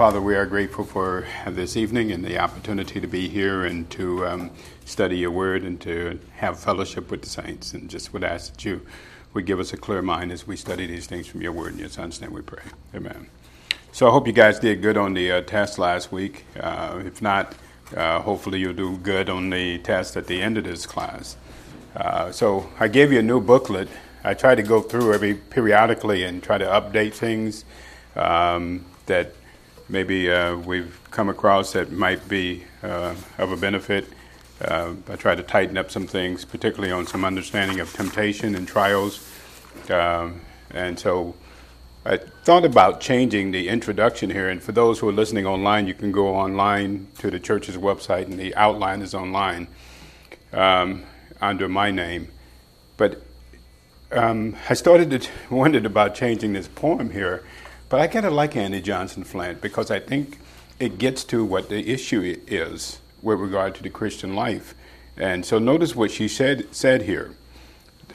Father, we are grateful for this evening and the opportunity to be here and to um, study your word and to have fellowship with the saints. And just would ask that you would give us a clear mind as we study these things from your word. In your son's name we pray. Amen. So I hope you guys did good on the uh, test last week. Uh, if not, uh, hopefully you'll do good on the test at the end of this class. Uh, so I gave you a new booklet. I try to go through every periodically and try to update things um, that maybe uh, we've come across that might be uh, of a benefit. Uh, I try to tighten up some things, particularly on some understanding of temptation and trials. Um, and so I thought about changing the introduction here. And for those who are listening online, you can go online to the church's website, and the outline is online um, under my name. But um, I started to wondered about changing this poem here but I kind of like Annie Johnson Flint because I think it gets to what the issue is with regard to the Christian life. And so notice what she said, said here.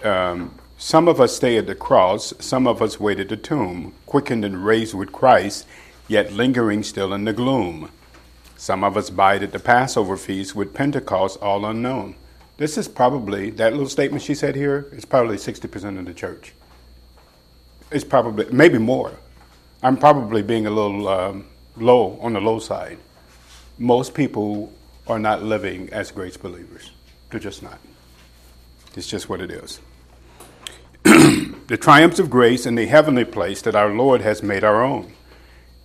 Um, some of us stay at the cross, some of us wait at the tomb, quickened and raised with Christ, yet lingering still in the gloom. Some of us bide at the Passover feast with Pentecost all unknown. This is probably, that little statement she said here is probably 60% of the church. It's probably, maybe more. I'm probably being a little um, low on the low side. Most people are not living as grace believers. They're just not. It's just what it is. the triumphs of grace in the heavenly place that our Lord has made our own.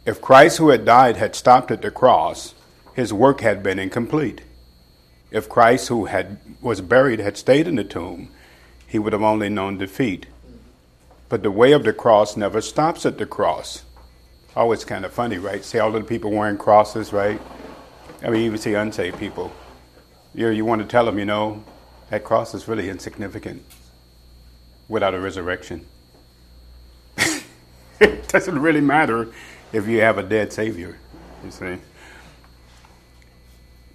If Christ, who had died, had stopped at the cross, his work had been incomplete. If Christ, who had, was buried, had stayed in the tomb, he would have only known defeat. But the way of the cross never stops at the cross. It's kind of funny, right? See all the people wearing crosses, right? I mean, even see unsaved people. You, know, you want to tell them, you know, that cross is really insignificant without a resurrection. it doesn't really matter if you have a dead Savior, you see.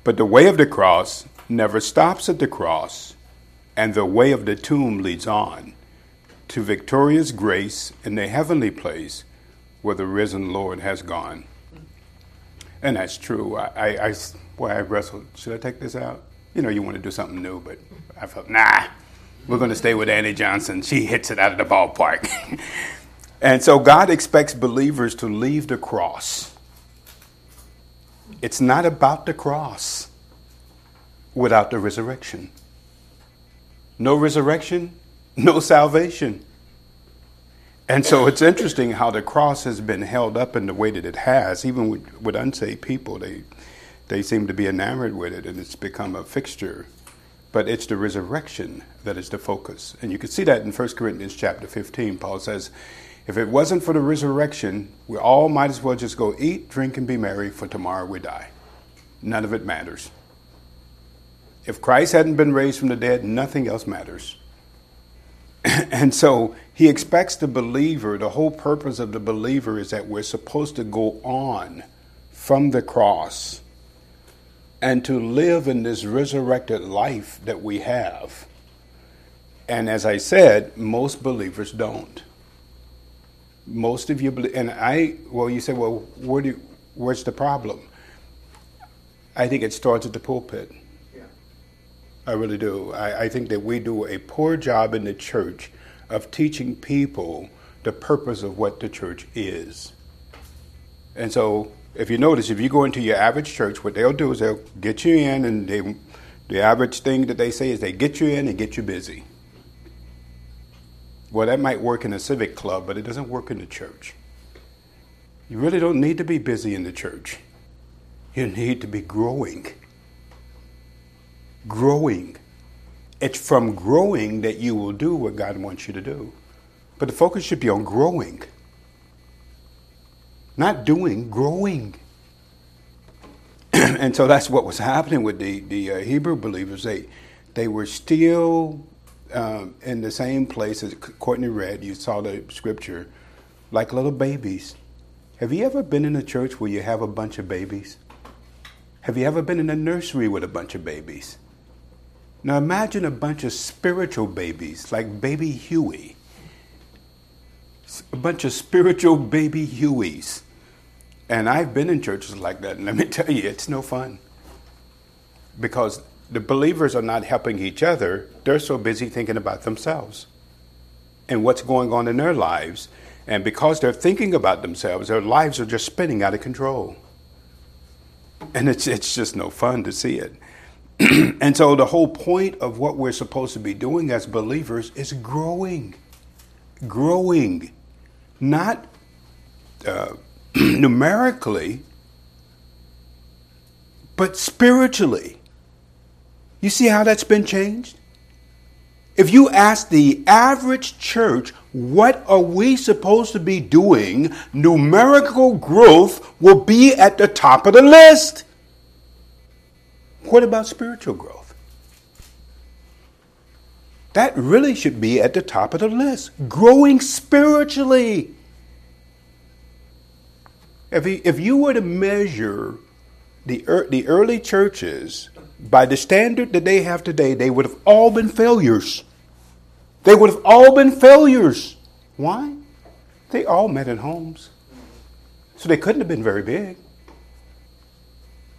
But the way of the cross never stops at the cross, and the way of the tomb leads on to victorious grace in the heavenly place where the risen Lord has gone. And that's true. I, I, I, boy, I wrestled. Should I take this out? You know, you want to do something new, but I felt, nah, we're going to stay with Annie Johnson. She hits it out of the ballpark. and so God expects believers to leave the cross. It's not about the cross without the resurrection. No resurrection, no salvation. And so it's interesting how the cross has been held up in the way that it has, even with, with unsaved people. They, they seem to be enamored with it, and it's become a fixture. But it's the resurrection that is the focus. And you can see that in 1 Corinthians chapter 15. Paul says, If it wasn't for the resurrection, we all might as well just go eat, drink, and be merry, for tomorrow we die. None of it matters. If Christ hadn't been raised from the dead, nothing else matters. and so he expects the believer, the whole purpose of the believer is that we're supposed to go on from the cross and to live in this resurrected life that we have. And as I said, most believers don't. Most of you, and I, well, you say, well, where do, where's the problem? I think it starts at the pulpit. Yeah. I really do. I, I think that we do a poor job in the church of teaching people the purpose of what the church is. And so, if you notice, if you go into your average church, what they'll do is they'll get you in, and they, the average thing that they say is they get you in and get you busy. Well, that might work in a civic club, but it doesn't work in the church. You really don't need to be busy in the church. You need to be growing growing. It's from growing that you will do what God wants you to do. But the focus should be on growing. Not doing, growing. and so that's what was happening with the, the uh, Hebrew believers. They, they were still um, in the same place as Courtney read. You saw the scripture, like little babies. Have you ever been in a church where you have a bunch of babies? Have you ever been in a nursery with a bunch of babies? Now imagine a bunch of spiritual babies like baby Huey. A bunch of spiritual baby Hueys And I've been in churches like that, and let me tell you, it's no fun. Because the believers are not helping each other, they're so busy thinking about themselves and what's going on in their lives. And because they're thinking about themselves, their lives are just spinning out of control. And it's, it's just no fun to see it. and so, the whole point of what we're supposed to be doing as believers is growing. Growing. Not uh, numerically, but spiritually. You see how that's been changed? If you ask the average church, what are we supposed to be doing? Numerical growth will be at the top of the list. What about spiritual growth? That really should be at the top of the list. Growing spiritually. If, he, if you were to measure the, er, the early churches by the standard that they have today, they would have all been failures. They would have all been failures. Why? They all met in homes. So they couldn't have been very big.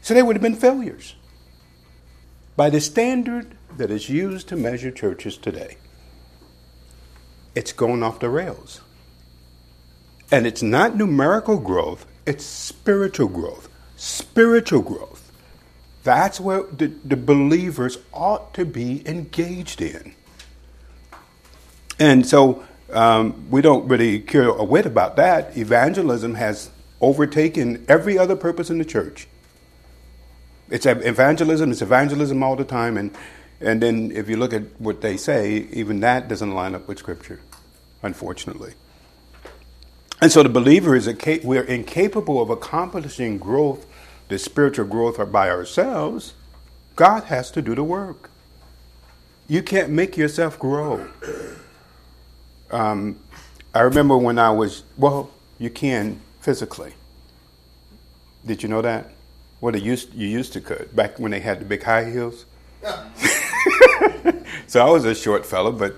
So they would have been failures. By the standard that is used to measure churches today, it's going off the rails. And it's not numerical growth, it's spiritual growth. Spiritual growth. That's what the, the believers ought to be engaged in. And so um, we don't really care a whit about that. Evangelism has overtaken every other purpose in the church. It's evangelism, it's evangelism all the time. And, and then if you look at what they say, even that doesn't line up with Scripture, unfortunately. And so the believer is a, we're incapable of accomplishing growth, the spiritual growth, by ourselves. God has to do the work. You can't make yourself grow. Um, I remember when I was well, you can physically. Did you know that? Well, they used you used to could back when they had the big high heels. so I was a short fellow, but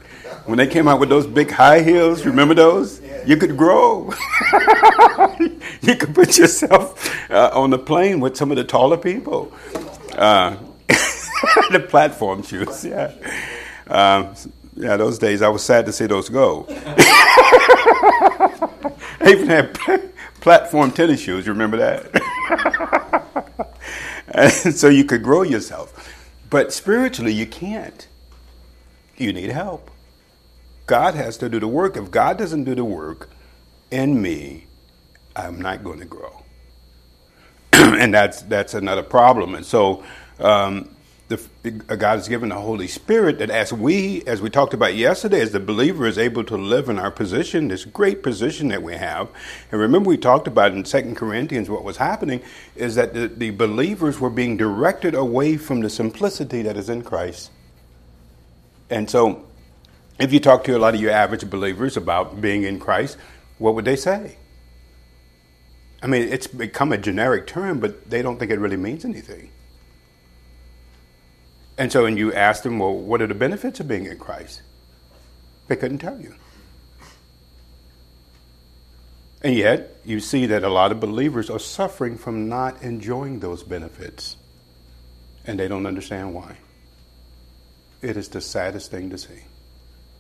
when they came out with those big high heels, remember those? You could grow. you could put yourself uh, on the plane with some of the taller people. Uh, the platform shoes, yeah. Um, yeah, those days I was sad to see those go. I even had platform tennis shoes. You remember that? so you could grow yourself. But spiritually, you can't. You need help. God has to do the work. If God doesn't do the work in me, I'm not going to grow. and that's that's another problem. And so um, the, God has given the Holy Spirit that as we, as we talked about yesterday, as the believer is able to live in our position, this great position that we have. And remember, we talked about in Second Corinthians what was happening is that the, the believers were being directed away from the simplicity that is in Christ. And so, if you talk to a lot of your average believers about being in Christ, what would they say? I mean, it's become a generic term, but they don't think it really means anything. And so when you ask them, well, what are the benefits of being in Christ? They couldn't tell you. And yet, you see that a lot of believers are suffering from not enjoying those benefits. And they don't understand why. It is the saddest thing to see.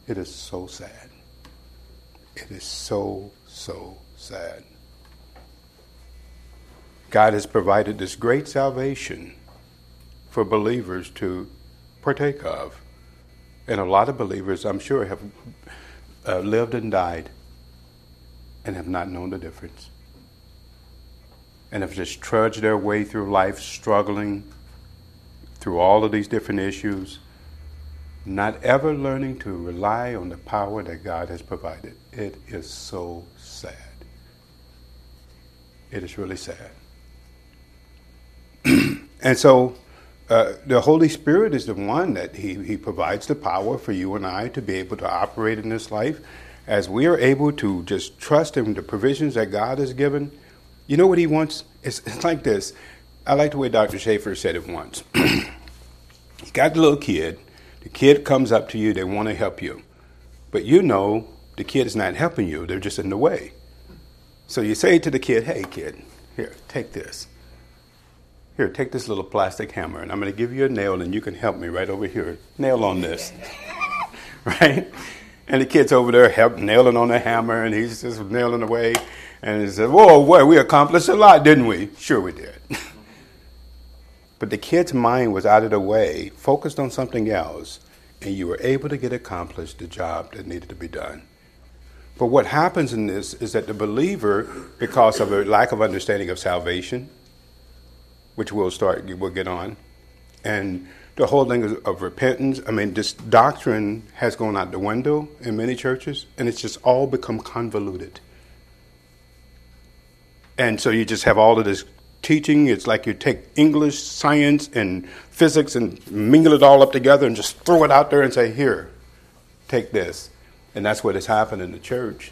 It is so sad. It is so, so sad. God has provided this great salvation for believers to partake of. And a lot of believers, I'm sure, have uh, lived and died and have not known the difference. And have just trudged their way through life, struggling through all of these different issues, not ever learning to rely on the power that God has provided. It is so sad. It is really sad. and so, uh, the Holy Spirit is the one that he, he provides the power for you and I to be able to operate in this life. As we are able to just trust in the provisions that God has given, you know what He wants? It's, it's like this. I like the way Dr. Schaefer said it once. you got the little kid, the kid comes up to you, they want to help you. But you know the kid is not helping you, they're just in the way. So you say to the kid, hey, kid, Here, take this. Here, take this little plastic hammer, and I'm going to give you a nail, and you can help me right over here. Nail on this. right? And the kid's over there help, nailing on the hammer, and he's just nailing away. And he said, Whoa, boy, we accomplished a lot, didn't we? Sure, we did. but the kid's mind was out of the way, focused on something else, and you were able to get accomplished the job that needed to be done. But what happens in this is that the believer, because of a lack of understanding of salvation, which we'll start, we'll get on, and the whole thing of, of repentance, I mean, this doctrine has gone out the window in many churches, and it's just all become convoluted. And so you just have all of this teaching. It's like you take English, science, and physics and mingle it all up together and just throw it out there and say, here, take this. And that's what has happened in the church.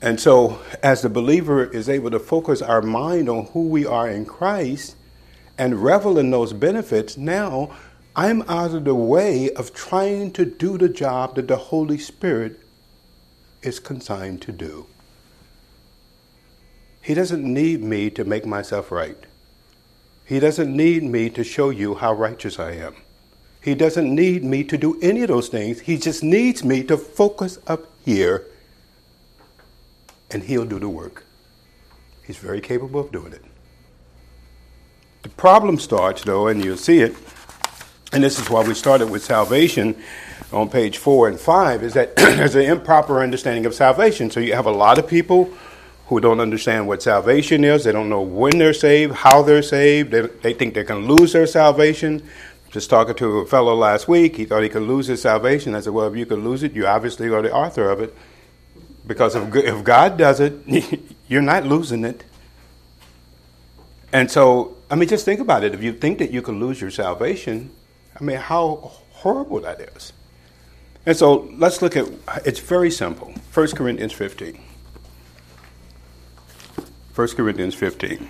And so, as the believer is able to focus our mind on who we are in Christ and revel in those benefits, now I'm out of the way of trying to do the job that the Holy Spirit is consigned to do. He doesn't need me to make myself right. He doesn't need me to show you how righteous I am. He doesn't need me to do any of those things. He just needs me to focus up here and he'll do the work. He's very capable of doing it. The problem starts, though, and you'll see it, and this is why we started with salvation on page four and five, is that there's an improper understanding of salvation. So you have a lot of people who don't understand what salvation is. They don't know when they're saved, how they're saved. They, they think they can lose their salvation. Just talking to a fellow last week, he thought he could lose his salvation. I said, Well, if you could lose it, you obviously are the author of it. Because if, if God does it, you're not losing it. And so, I mean, just think about it. If you think that you can lose your salvation, I mean, how horrible that is. And so let's look at it's very simple. 1 Corinthians 15. 1 Corinthians 15.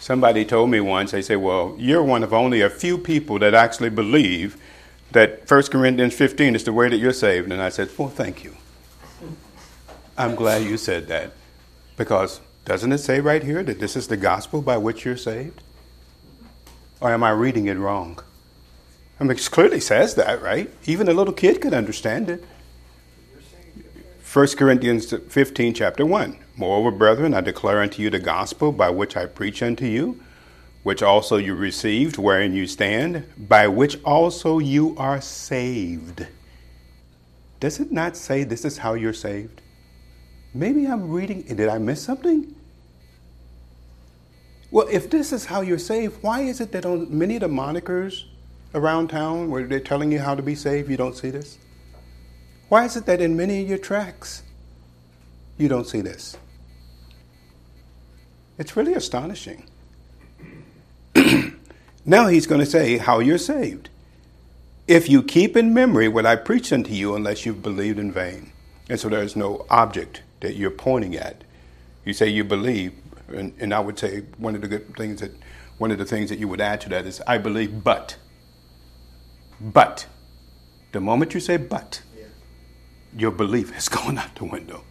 Somebody told me once, they say, Well, you're one of only a few people that actually believe that 1 Corinthians 15 is the way that you're saved. And I said, Well, thank you. I'm glad you said that. Because doesn't it say right here that this is the gospel by which you're saved? Or am I reading it wrong? I mean, it clearly says that, right? Even a little kid could understand it. 1 Corinthians 15, chapter 1. Moreover, brethren, I declare unto you the gospel by which I preach unto you, which also you received, wherein you stand, by which also you are saved. Does it not say this is how you're saved? Maybe I'm reading, did I miss something? Well, if this is how you're saved, why is it that on many of the monikers around town where they're telling you how to be saved, you don't see this? Why is it that in many of your tracks you don't see this? It's really astonishing. now he's going to say how you're saved. If you keep in memory what I preached unto you, unless you've believed in vain. And so there's no object that you're pointing at. You say you believe, and, and I would say one of the good things that one of the things that you would add to that is I believe, but. But. The moment you say but, your belief has gone out the window.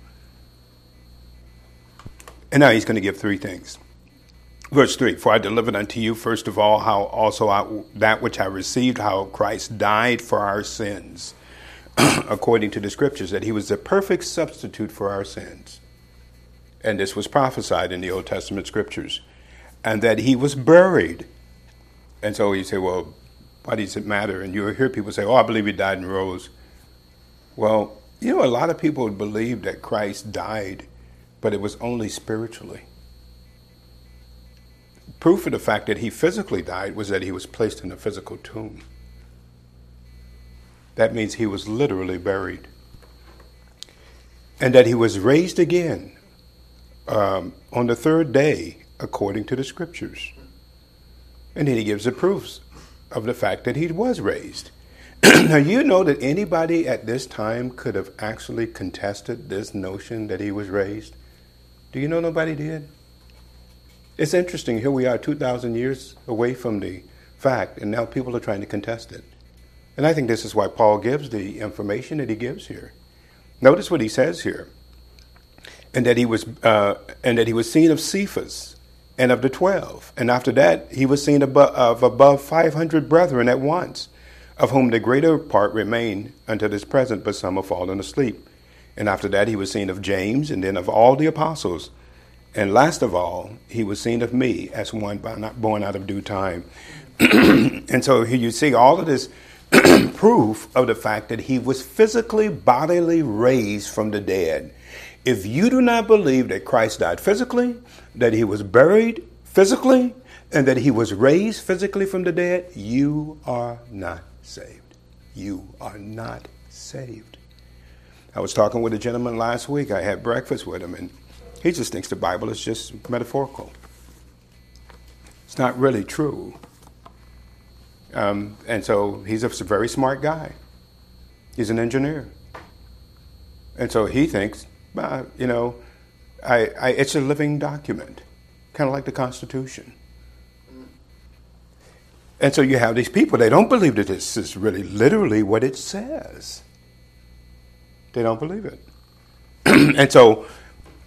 And now he's going to give three things. Verse 3 For I delivered unto you, first of all, how also I, that which I received, how Christ died for our sins, according to the scriptures, that he was the perfect substitute for our sins. And this was prophesied in the Old Testament scriptures. And that he was buried. And so you say, well, why does it matter? And you hear people say, oh, I believe he died and rose. Well, you know, a lot of people believe that Christ died, but it was only spiritually. Proof of the fact that he physically died was that he was placed in a physical tomb. That means he was literally buried. And that he was raised again um, on the third day, according to the scriptures. And then he gives the proofs of the fact that he was raised. now, you know that anybody at this time could have actually contested this notion that he was raised? Do you know nobody did? It's interesting. Here we are, 2,000 years away from the fact, and now people are trying to contest it. And I think this is why Paul gives the information that he gives here. Notice what he says here. and that he was uh, and that he was seen of Cephas and of the twelve, and after that he was seen of above five hundred brethren at once, of whom the greater part remain until this present, but some have fallen asleep. And after that he was seen of James, and then of all the apostles. And last of all, he was seen of me as one by not born out of due time. and so here you see all of this proof of the fact that he was physically, bodily raised from the dead. If you do not believe that Christ died physically, that he was buried physically, and that he was raised physically from the dead, you are not saved. You are not saved. I was talking with a gentleman last week. I had breakfast with him, and he just thinks the Bible is just metaphorical. It's not really true. Um, and so he's a very smart guy. He's an engineer. And so he thinks, uh, you know, I, I, it's a living document, kind of like the Constitution. And so you have these people, they don't believe that this is really literally what it says. They don't believe it. and so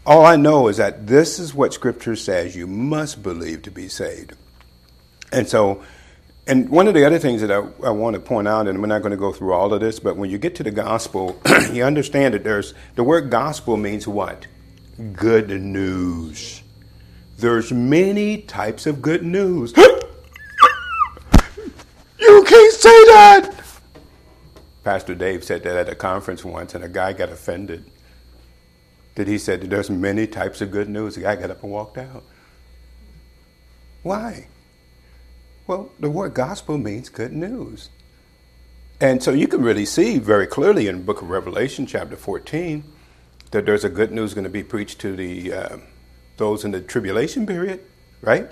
all I know is that this is what Scripture says you must believe to be saved. And so, and one of the other things that I, I want to point out, and we're not going to go through all of this, but when you get to the gospel, you understand that there's the word gospel means what? Good news. There's many types of good news. you can't say that. Pastor Dave said that at a conference once, and a guy got offended that he said that there's many types of good news. The guy got up and walked out. Why? Well, the word gospel means good news. And so you can really see very clearly in the book of Revelation, chapter 14, that there's a good news going to be preached to the uh, those in the tribulation period, right?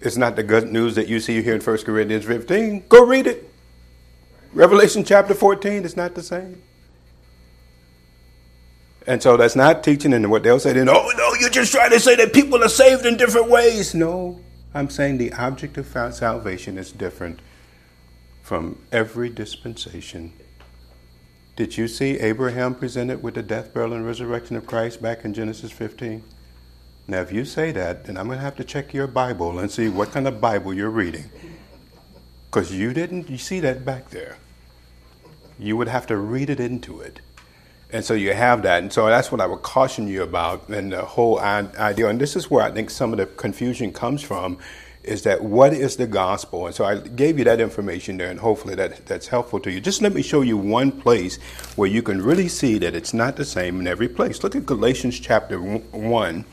It's not the good news that you see here in 1 Corinthians 15. Go read it. Revelation chapter 14 is not the same. And so that's not teaching and what they'll say then, oh no, you're just trying to say that people are saved in different ways. No, I'm saying the object of salvation is different from every dispensation. Did you see Abraham presented with the death, burial, and resurrection of Christ back in Genesis 15? Now, if you say that, then I'm going to have to check your Bible and see what kind of Bible you're reading. Because you didn't you see that back there. You would have to read it into it. And so you have that. And so that's what I would caution you about and the whole idea. And this is where I think some of the confusion comes from is that what is the gospel? And so I gave you that information there, and hopefully that, that's helpful to you. Just let me show you one place where you can really see that it's not the same in every place. Look at Galatians chapter 1.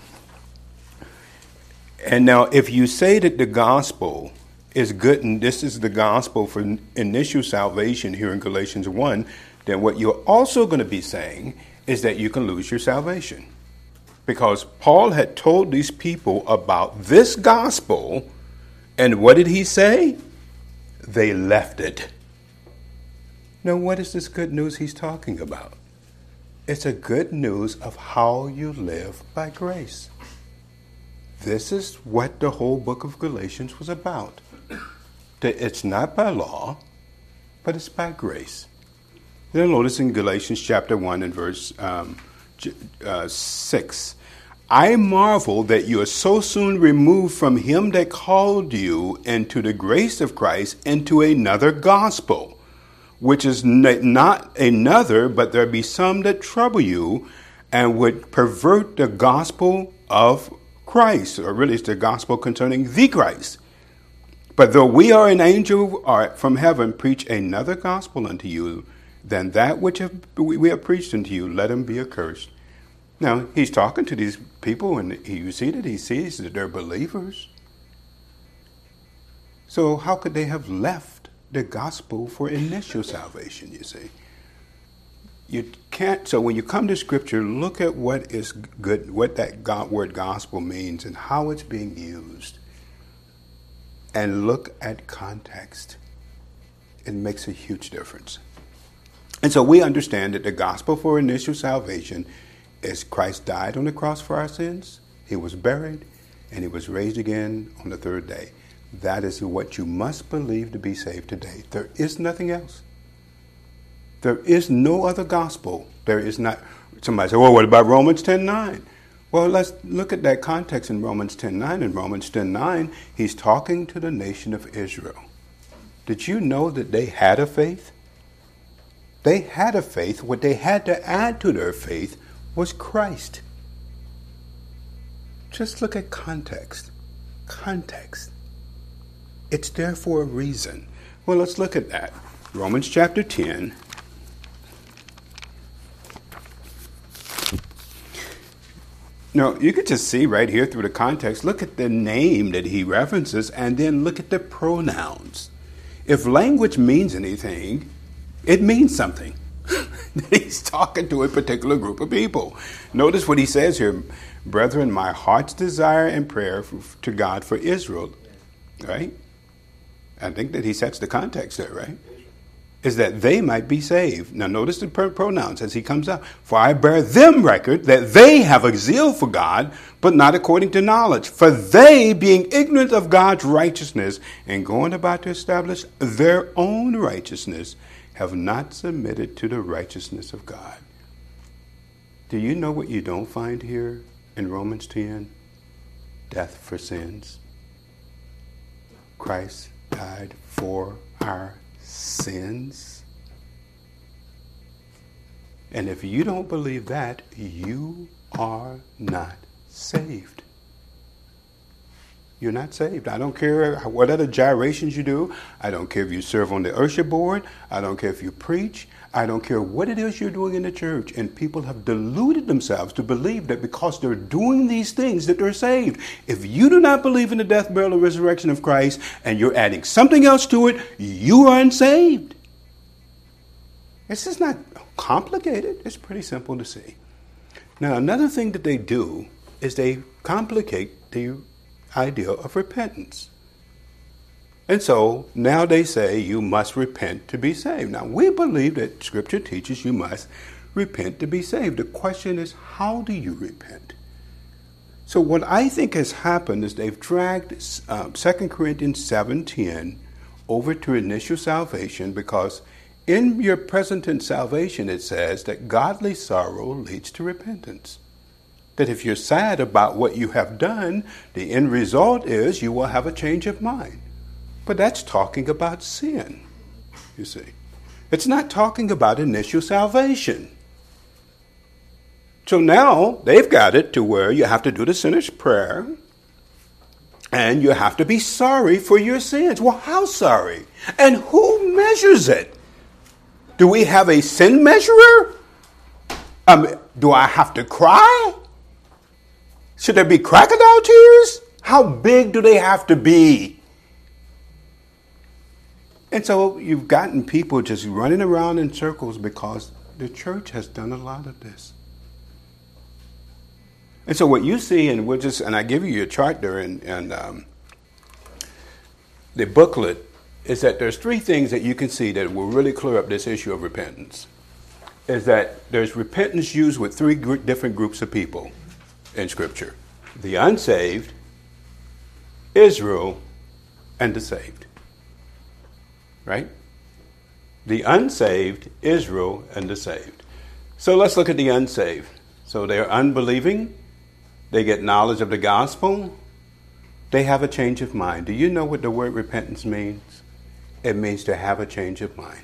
And now, if you say that the gospel is good, and this is the gospel for initial salvation here in Galatians 1, then what you're also going to be saying is that you can lose your salvation. Because Paul had told these people about this gospel, and what did he say? They left it. Now, what is this good news he's talking about? It's a good news of how you live by grace. This is what the whole book of Galatians was about. It's not by law, but it's by grace. Then notice in Galatians chapter 1 and verse um, uh, 6 I marvel that you are so soon removed from him that called you into the grace of Christ into another gospel, which is not another, but there be some that trouble you and would pervert the gospel of Christ, or really it's the gospel concerning the Christ. But though we are an angel from heaven, preach another gospel unto you than that which we have preached unto you, let him be accursed. Now, he's talking to these people, and you see that he sees that they're believers. So, how could they have left the gospel for initial salvation, you see? You can't, so when you come to Scripture, look at what is good, what that God, word gospel means, and how it's being used. And look at context. It makes a huge difference. And so we understand that the gospel for initial salvation is Christ died on the cross for our sins, he was buried, and he was raised again on the third day. That is what you must believe to be saved today. There is nothing else. There is no other gospel. There is not. Somebody said, well, what about Romans 10 9? Well, let's look at that context in Romans 10:9. In Romans 10:9, he's talking to the nation of Israel. Did you know that they had a faith? They had a faith. What they had to add to their faith was Christ. Just look at context. Context. It's there for a reason. Well, let's look at that. Romans chapter 10. Now, you could just see right here through the context, look at the name that he references and then look at the pronouns. If language means anything, it means something. He's talking to a particular group of people. Notice what he says here Brethren, my heart's desire and prayer to God for Israel, right? I think that he sets the context there, right? Is that they might be saved. Now, notice the pronouns as he comes out. For I bear them record that they have a zeal for God, but not according to knowledge. For they, being ignorant of God's righteousness and going about to establish their own righteousness, have not submitted to the righteousness of God. Do you know what you don't find here in Romans 10? Death for sins. Christ died for our sins. And if you don't believe that, you are not saved. You're not saved. I don't care what other gyrations you do. I don't care if you serve on the usher board. I don't care if you preach. I don't care what it is you're doing in the church. And people have deluded themselves to believe that because they're doing these things that they're saved. If you do not believe in the death, burial, and resurrection of Christ and you're adding something else to it, you are unsaved. This is not complicated. It's pretty simple to see. Now, another thing that they do is they complicate the idea of repentance. And so now they say you must repent to be saved. Now we believe that Scripture teaches you must repent to be saved. The question is, how do you repent? So what I think has happened is they've dragged um, 2 Corinthians 7.10 over to initial salvation because in your present tense salvation it says that godly sorrow leads to repentance. That if you're sad about what you have done, the end result is you will have a change of mind. But that's talking about sin, you see. It's not talking about initial salvation. So now they've got it to where you have to do the sinner's prayer and you have to be sorry for your sins. Well, how sorry? And who measures it? Do we have a sin measurer? Um, do I have to cry? Should there be crocodile tears? How big do they have to be? And so you've gotten people just running around in circles because the church has done a lot of this. And so what you see, and we'll just, and I give you your chart there and, and um, the booklet, is that there's three things that you can see that will really clear up this issue of repentance. Is that there's repentance used with three gr- different groups of people in Scripture the unsaved, Israel, and the saved. Right? The unsaved, Israel, and the saved. So let's look at the unsaved. So they're unbelieving, they get knowledge of the gospel, they have a change of mind. Do you know what the word repentance means? It means to have a change of mind.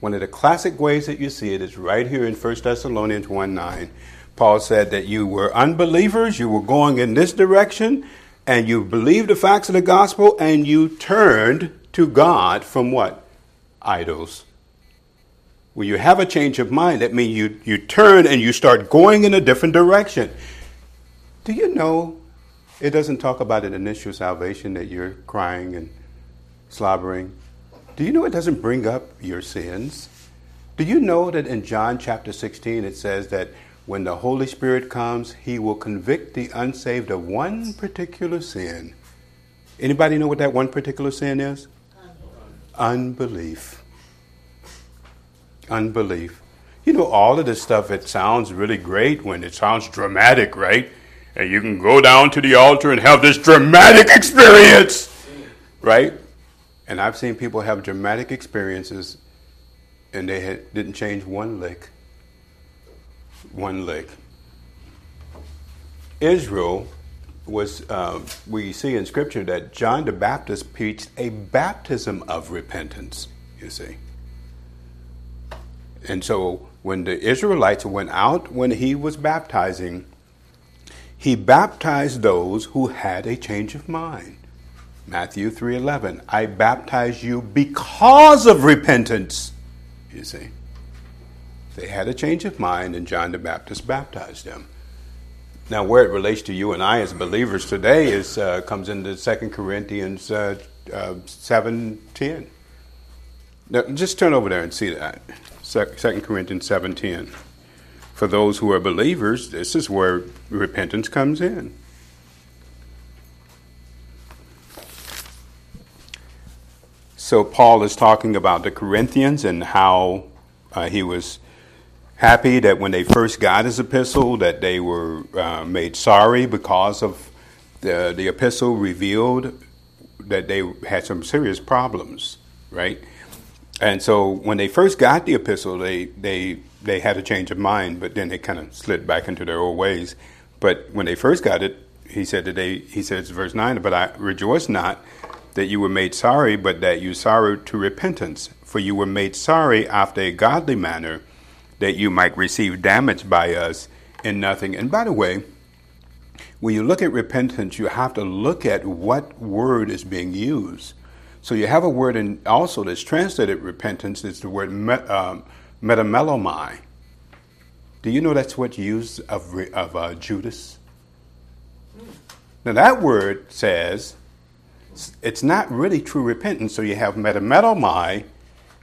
One of the classic ways that you see it is right here in 1 Thessalonians 1 9. Paul said that you were unbelievers, you were going in this direction, and you believed the facts of the gospel, and you turned to God from what? Idols. When you have a change of mind, that means you, you turn and you start going in a different direction. Do you know it doesn't talk about an initial salvation that you're crying and slobbering? Do you know it doesn't bring up your sins? Do you know that in John chapter 16 it says that when the Holy Spirit comes, he will convict the unsaved of one particular sin. Anybody know what that one particular sin is? Unbelief. Unbelief. You know, all of this stuff, it sounds really great when it sounds dramatic, right? And you can go down to the altar and have this dramatic experience, right? And I've seen people have dramatic experiences and they had, didn't change one lick one leg. Israel was, uh, we see in Scripture that John the Baptist preached a baptism of repentance, you see. And so when the Israelites went out, when he was baptizing, he baptized those who had a change of mind. Matthew 3:11, I baptize you because of repentance. You see. They had a change of mind and John the Baptist baptized them. Now, where it relates to you and I as believers today is uh, comes into 2 Corinthians uh, uh, 7.10. Now, just turn over there and see that. 2 Corinthians 7.10. For those who are believers, this is where repentance comes in. So, Paul is talking about the Corinthians and how uh, he was happy that when they first got his epistle that they were uh, made sorry because of the, the epistle revealed that they had some serious problems right? And so when they first got the epistle they they they had a change of mind but then they kind of slid back into their old ways. But when they first got it he said that they he says verse 9 but i rejoice not that you were made sorry but that you sorrowed to repentance for you were made sorry after a godly manner that you might receive damage by us in nothing. And by the way, when you look at repentance, you have to look at what word is being used. So you have a word in also that's translated repentance. It's the word met, um, metamelomai. Do you know that's what's used of, of uh, Judas? Now that word says it's not really true repentance. So you have metamelomai,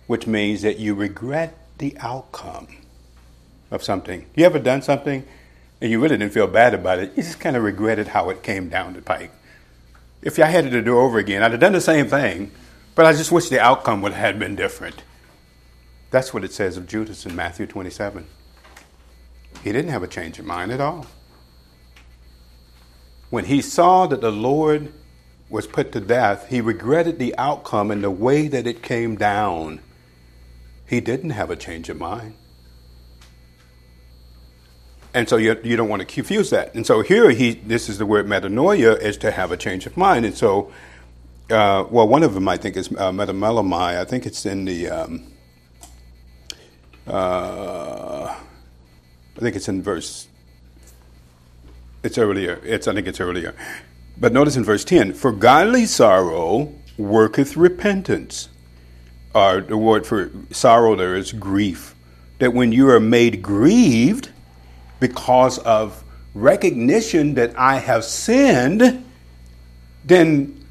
which means that you regret the outcome of something. You ever done something and you really didn't feel bad about it? You just kind of regretted how it came down the pike. If I had it to do over again, I'd have done the same thing, but I just wish the outcome would have been different. That's what it says of Judas in Matthew 27. He didn't have a change of mind at all. When he saw that the Lord was put to death, he regretted the outcome and the way that it came down. He didn't have a change of mind. And so you, you don't want to confuse that. And so here he this is the word metanoia is to have a change of mind. And so uh, well one of them I think is uh, metamelomai. I think it's in the um, uh, I think it's in verse it's earlier. It's I think it's earlier. But notice in verse 10, for godly sorrow worketh repentance. Or the word for sorrow there is grief. That when you are made grieved, because of recognition that I have sinned, then,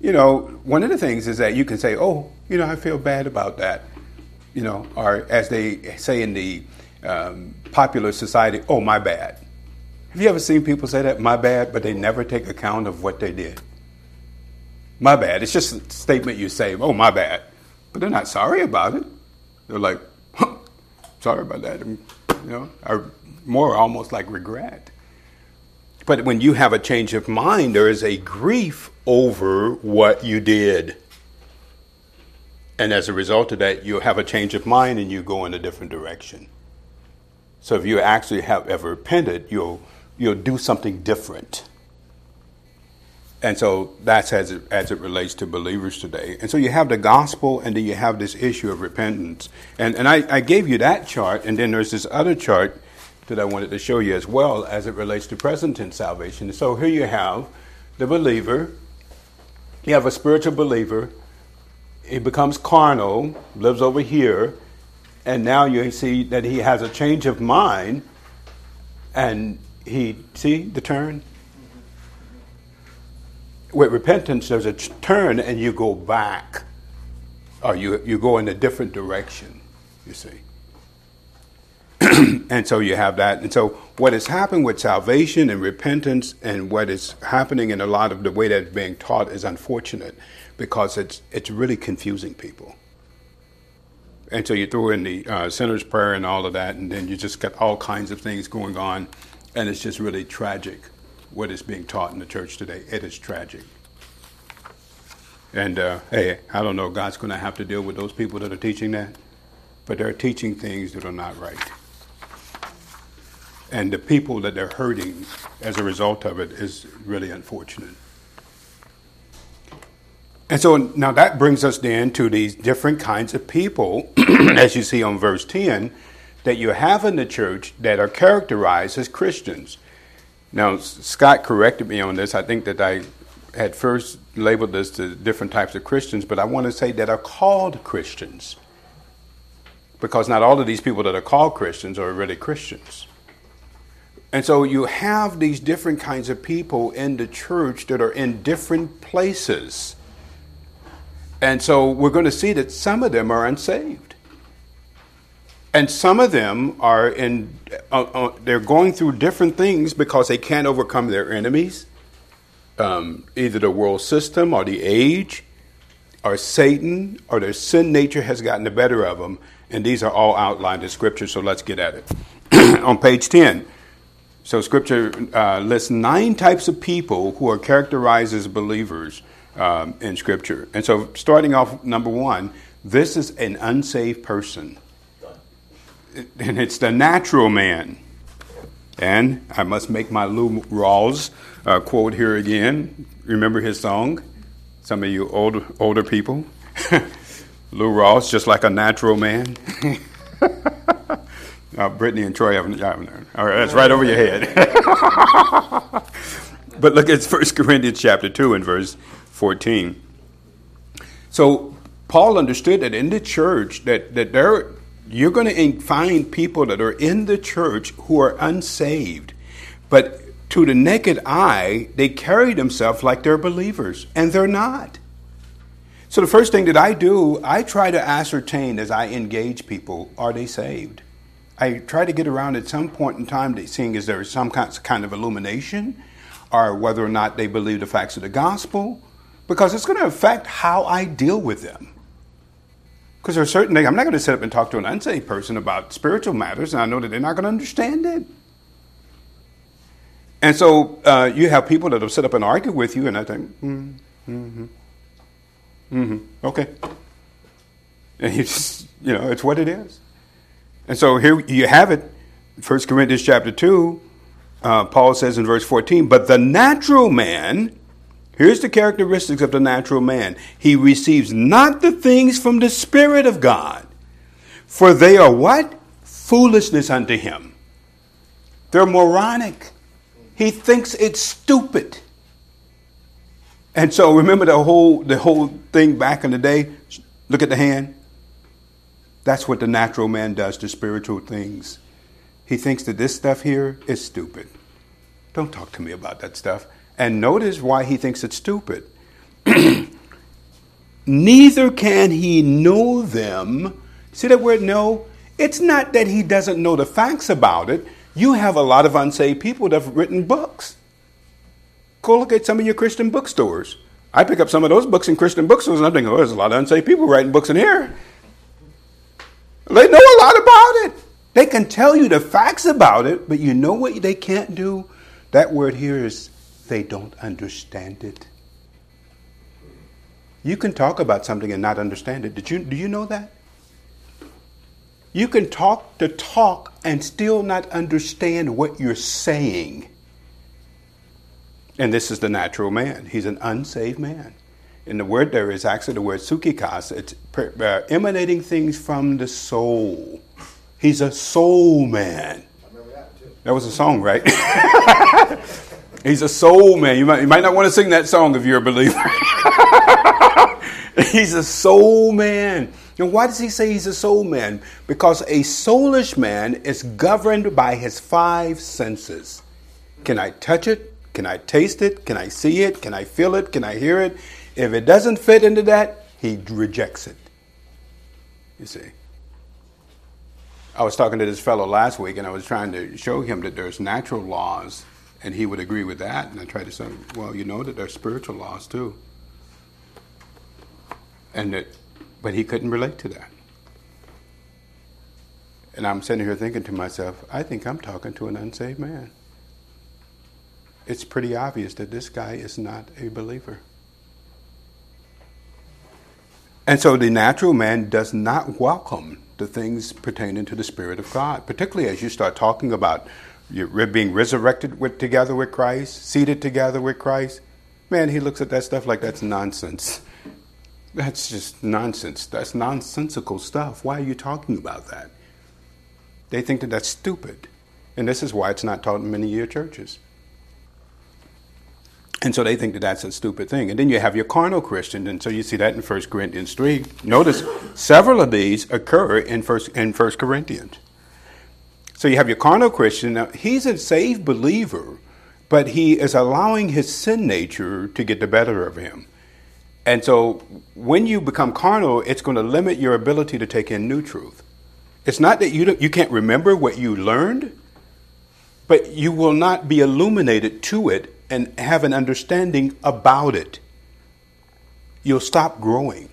you know, one of the things is that you can say, oh, you know, I feel bad about that. You know, or as they say in the um, popular society, oh, my bad. Have you ever seen people say that, my bad, but they never take account of what they did? My bad. It's just a statement you say, oh, my bad. But they're not sorry about it. They're like, huh, sorry about that. You know, I more almost like regret. But when you have a change of mind, there is a grief over what you did. And as a result of that, you have a change of mind and you go in a different direction. So if you actually have ever repented, you'll, you'll do something different. And so that's as it, as it relates to believers today. And so you have the gospel and then you have this issue of repentance. And, and I, I gave you that chart, and then there's this other chart that I wanted to show you as well as it relates to present tense salvation. So here you have the believer, you have a spiritual believer, he becomes carnal, lives over here, and now you see that he has a change of mind, and he, see the turn? With repentance, there's a turn, and you go back, or you, you go in a different direction, you see. and so you have that. And so what has happened with salvation and repentance and what is happening in a lot of the way that it's being taught is unfortunate because it's, it's really confusing people. And so you throw in the uh, sinner's prayer and all of that, and then you just got all kinds of things going on. And it's just really tragic what is being taught in the church today. It is tragic. And uh, hey, I don't know, God's going to have to deal with those people that are teaching that, but they're teaching things that are not right. And the people that they're hurting as a result of it is really unfortunate. And so now that brings us then to these different kinds of people, as you see on verse 10, that you have in the church that are characterized as Christians. Now, Scott corrected me on this. I think that I had first labeled this to different types of Christians, but I want to say that are called Christians. Because not all of these people that are called Christians are really Christians. And so you have these different kinds of people in the church that are in different places. And so we're going to see that some of them are unsaved. And some of them are in, uh, uh, they're going through different things because they can't overcome their enemies um, either the world system or the age or Satan or their sin nature has gotten the better of them. And these are all outlined in Scripture, so let's get at it. On page 10, so Scripture uh, lists nine types of people who are characterized as believers um, in Scripture. And so, starting off, number one, this is an unsaved person. And it's the natural man. And I must make my Lou Rawls uh, quote here again. Remember his song? Some of you old, older people. Lou Rawls, just like a natural man. uh, Brittany and Troy haven't, haven't. All right, that's right over your head. but look at 1 Corinthians chapter 2 and verse 14. So Paul understood that in the church that, that there you're going to find people that are in the church who are unsaved. But to the naked eye, they carry themselves like they're believers, and they're not. So the first thing that I do, I try to ascertain as I engage people, are they saved? I try to get around at some point in time to seeing is there some kind of illumination, or whether or not they believe the facts of the gospel, because it's going to affect how I deal with them. Because there are certain things, I'm not going to sit up and talk to an unsaved person about spiritual matters, and I know that they're not going to understand it. And so uh, you have people that will sit up and argue with you, and I think, mm, hmm, mm-hmm, okay. And you just, you know, it's what it is. And so here you have it, 1 Corinthians chapter 2, uh, Paul says in verse 14, but the natural man, here's the characteristics of the natural man. He receives not the things from the Spirit of God, for they are what? Foolishness unto him. They're moronic. He thinks it's stupid. And so remember the whole the whole thing back in the day? Look at the hand. That's what the natural man does to spiritual things. He thinks that this stuff here is stupid. Don't talk to me about that stuff. And notice why he thinks it's stupid. Neither can he know them. See that word know? It's not that he doesn't know the facts about it. You have a lot of unsaved people that have written books. Go look at some of your Christian bookstores. I pick up some of those books in Christian bookstores and I'm thinking, oh, there's a lot of unsaved people writing books in here. They know a lot about it. They can tell you the facts about it, but you know what they can't do? That word here is they don't understand it. You can talk about something and not understand it. Did you, do you know that? You can talk the talk and still not understand what you're saying. And this is the natural man. He's an unsaved man. And the word there is actually the word psychikos. It's Uh, emanating things from the soul. He's a soul man. That, that was a song, right? He's a soul man. You might, you might not want to sing that song if you're a believer. He's a soul man. And why does he say he's a soul man? Because a soulish man is governed by his five senses. Can I touch it? Can I taste it? Can I see it? Can I feel it? Can I hear it? If it doesn't fit into that, he rejects it. You see. I was talking to this fellow last week and I was trying to show him that there's natural laws and he would agree with that. And I tried to say, well, you know that there's spiritual laws too. And that but he couldn't relate to that. And I'm sitting here thinking to myself, I think I'm talking to an unsaved man. It's pretty obvious that this guy is not a believer. And so the natural man does not welcome the things pertaining to the Spirit of God, particularly as you start talking about being resurrected with, together with Christ, seated together with Christ. Man, he looks at that stuff like that's nonsense. That's just nonsense. That's nonsensical stuff. Why are you talking about that? They think that that's stupid. And this is why it's not taught in many of your churches. And so they think that that's a stupid thing. And then you have your carnal Christians, and so you see that in 1 Corinthians 3. Notice several of these occur in 1, in 1 Corinthians. So you have your carnal Christian. Now, he's a saved believer, but he is allowing his sin nature to get the better of him. And so when you become carnal, it's going to limit your ability to take in new truth. It's not that you, you can't remember what you learned, but you will not be illuminated to it and have an understanding about it. You'll stop growing.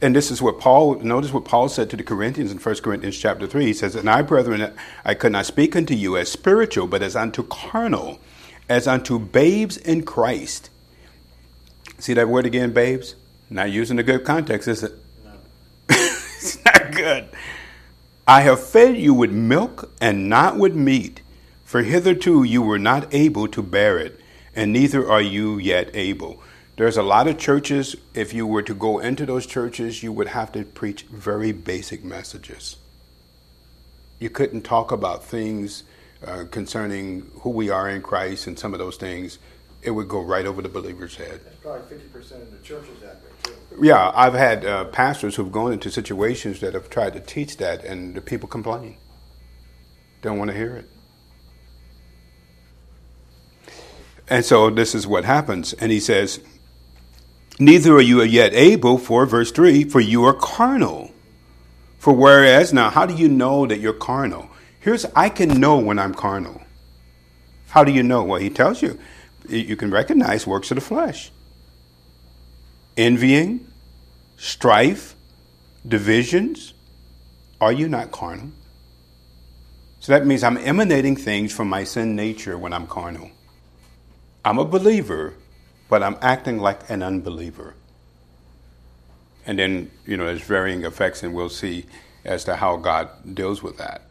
And this is what Paul, notice what Paul said to the Corinthians in 1 Corinthians chapter 3. He says, And I, brethren, I could not speak unto you as spiritual, but as unto carnal, as unto babes in Christ. See that word again, babes? Not using a good context, is it? No. it's not good. I have fed you with milk and not with meat, for hitherto you were not able to bear it, and neither are you yet able. There's a lot of churches, if you were to go into those churches, you would have to preach very basic messages. You couldn't talk about things uh, concerning who we are in Christ and some of those things it would go right over the believer's head. That's probably 50% of the churches out there, too. Yeah, I've had uh, pastors who've gone into situations that have tried to teach that, and the people complain. Don't want to hear it. And so this is what happens. And he says, Neither are you yet able, for verse 3, for you are carnal. For whereas, now, how do you know that you're carnal? Here's, I can know when I'm carnal. How do you know? Well, he tells you you can recognize works of the flesh envying, strife, divisions. Are you not carnal? So that means I'm emanating things from my sin nature when I'm carnal. I'm a believer, but I'm acting like an unbeliever. And then, you know, there's varying effects, and we'll see as to how God deals with that.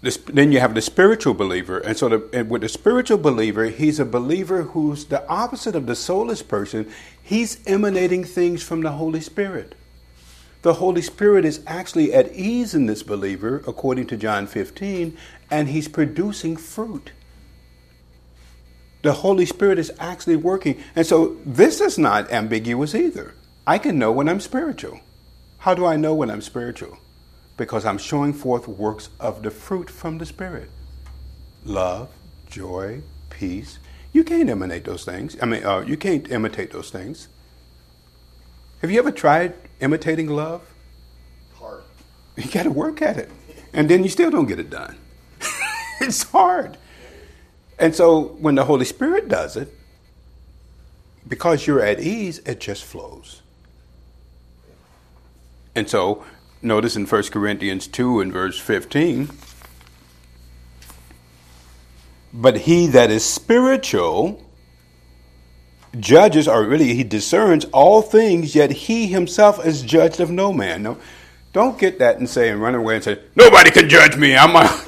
This, then you have the spiritual believer, and so the, and with the spiritual believer, he's a believer who's the opposite of the soulless person. He's emanating things from the Holy Spirit. The Holy Spirit is actually at ease in this believer, according to John 15, and he's producing fruit. The Holy Spirit is actually working. And so this is not ambiguous either. I can know when I'm spiritual. How do I know when I'm spiritual? because I'm showing forth works of the fruit from the Spirit love, joy, peace. You can't emanate those things. I mean, uh, you can't imitate those things. Have you ever tried imitating love? Hard. You got to work at it. And then you still don't get it done. it's hard. And so when the Holy Spirit does it, because you're at ease, it just flows. And so Notice in 1 Corinthians 2 and verse 15. But he that is spiritual judges, or really he discerns all things, yet he himself is judged of no man. No, don't get that and say and run away and say, Nobody can judge me. I'm a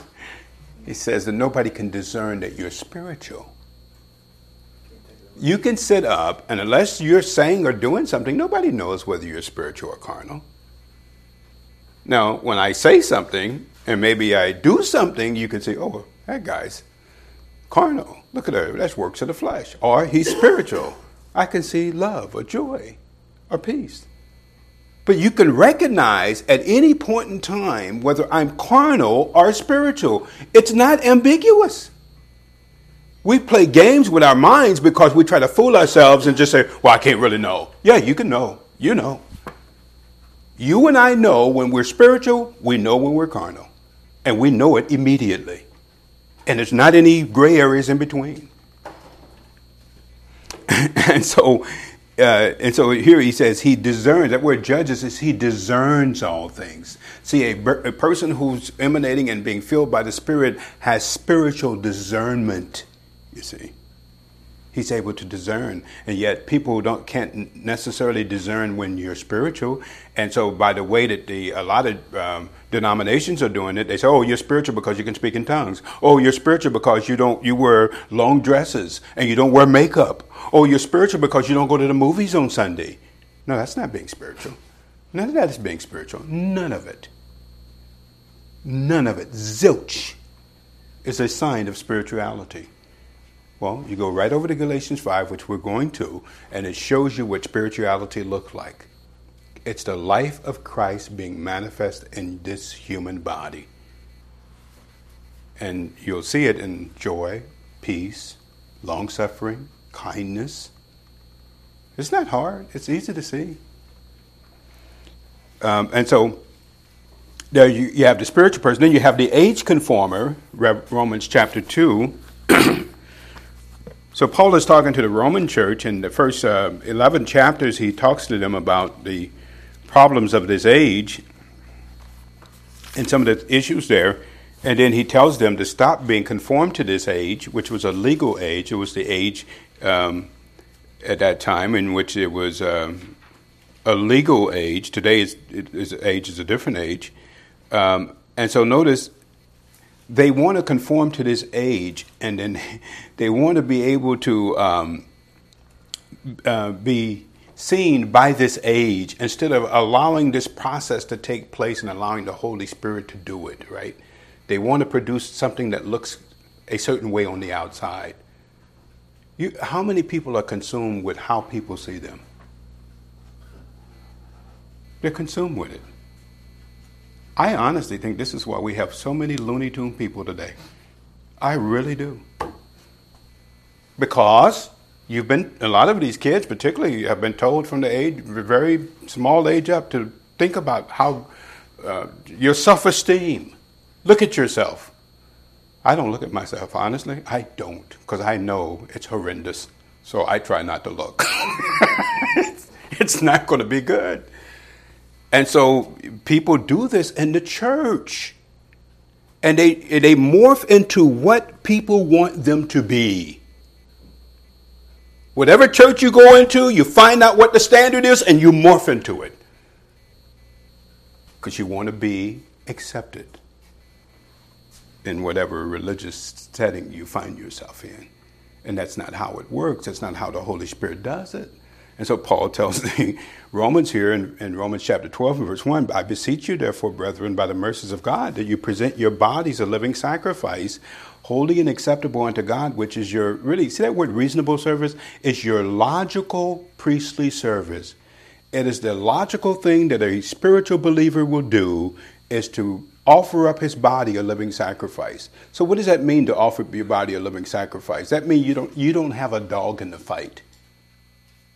He says that nobody can discern that you're spiritual. You can sit up, and unless you're saying or doing something, nobody knows whether you're spiritual or carnal. Now, when I say something and maybe I do something, you can say, oh, that guy's carnal. Look at her. That's works of the flesh. Or he's spiritual. I can see love or joy or peace. But you can recognize at any point in time whether I'm carnal or spiritual. It's not ambiguous. We play games with our minds because we try to fool ourselves and just say, well, I can't really know. Yeah, you can know. You know. You and I know when we're spiritual, we know when we're carnal. And we know it immediately. And there's not any gray areas in between. and so uh, and so here he says he discerns. That word judges is he discerns all things. See, a, a, person who's emanating and being filled by the Spirit has spiritual discernment, you see. He's able to discern, and yet people don't can't necessarily discern when you're spiritual. And so, by the way that the a lot of um, denominations are doing it, they say, "Oh, you're spiritual because you can speak in tongues. Oh, you're spiritual because you don't you wear long dresses and you don't wear makeup. Oh, you're spiritual because you don't go to the movies on Sunday." No, that's not being spiritual. None of that is being spiritual. None of it. None of it. Zilch is a sign of spirituality. Well, you go right over to Galatians 5, which we're going to, and it shows you what spirituality looks like. It's the life of Christ being manifest in this human body. And you'll see it in joy, peace, long suffering, kindness. It's not hard, it's easy to see. Um, and so there you, you have the spiritual person, then you have the age conformer, Romans chapter 2. So Paul is talking to the Roman church. In the first uh, 11 chapters, he talks to them about the problems of this age and some of the issues there. And then he tells them to stop being conformed to this age, which was a legal age. It was the age um, at that time in which it was um, a legal age. Today, is, is, age is a different age. Um, and so notice they want to conform to this age, and then they want to be able to um, uh, be seen by this age instead of allowing this process to take place and allowing the Holy Spirit to do it, right? They want to produce something that looks a certain way on the outside. You, how many people are consumed with how people see them? They're consumed with it. I honestly think this is why we have so many Looney Tune people today. I really do. Because you've been, a lot of these kids, particularly, have been told from the age, very small age up, to think about how uh, your self esteem. Look at yourself. I don't look at myself, honestly. I don't, because I know it's horrendous. So I try not to look. it's not going to be good. And so people do this in the church. And they, they morph into what people want them to be. Whatever church you go into, you find out what the standard is and you morph into it. Because you want to be accepted in whatever religious setting you find yourself in. And that's not how it works. That's not how the Holy Spirit does it. And so Paul tells the Romans here in, in, Romans chapter 12 and verse 1 I beseech you, therefore, brethren, by the mercies of God, that you present your bodies a living sacrifice, holy and acceptable unto God, which is your, really, see that word reasonable service? Is your logical priestly service. It is the logical thing that a spiritual believer will do is to offer up his body a living sacrifice. So what does that mean to offer your body a living sacrifice? That means you don't you don't have a dog in the fight.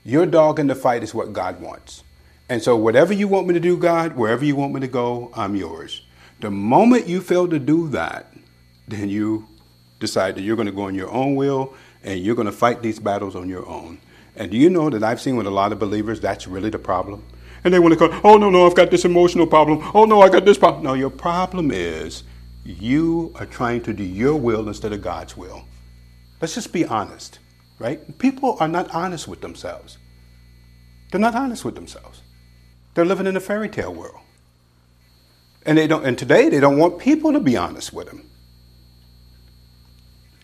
Your dog in the fight is what God wants. And so, whatever you want me to do, God, wherever you want me to go, I'm yours. The moment you fail to do that, then you decide that you're going to go on your own will and you're going to fight these battles on your own. And do you know that I've seen with a lot of believers that's really the problem? And they want to go, oh, no, no, I've got this emotional problem. Oh, no, I got this problem. No, your problem is you are trying to do your will instead of God's will. Let's just be honest right? People are not honest with themselves. They're not honest with themselves. They're living in a fairy tale world. And they don't and today they don't want people to be honest with them.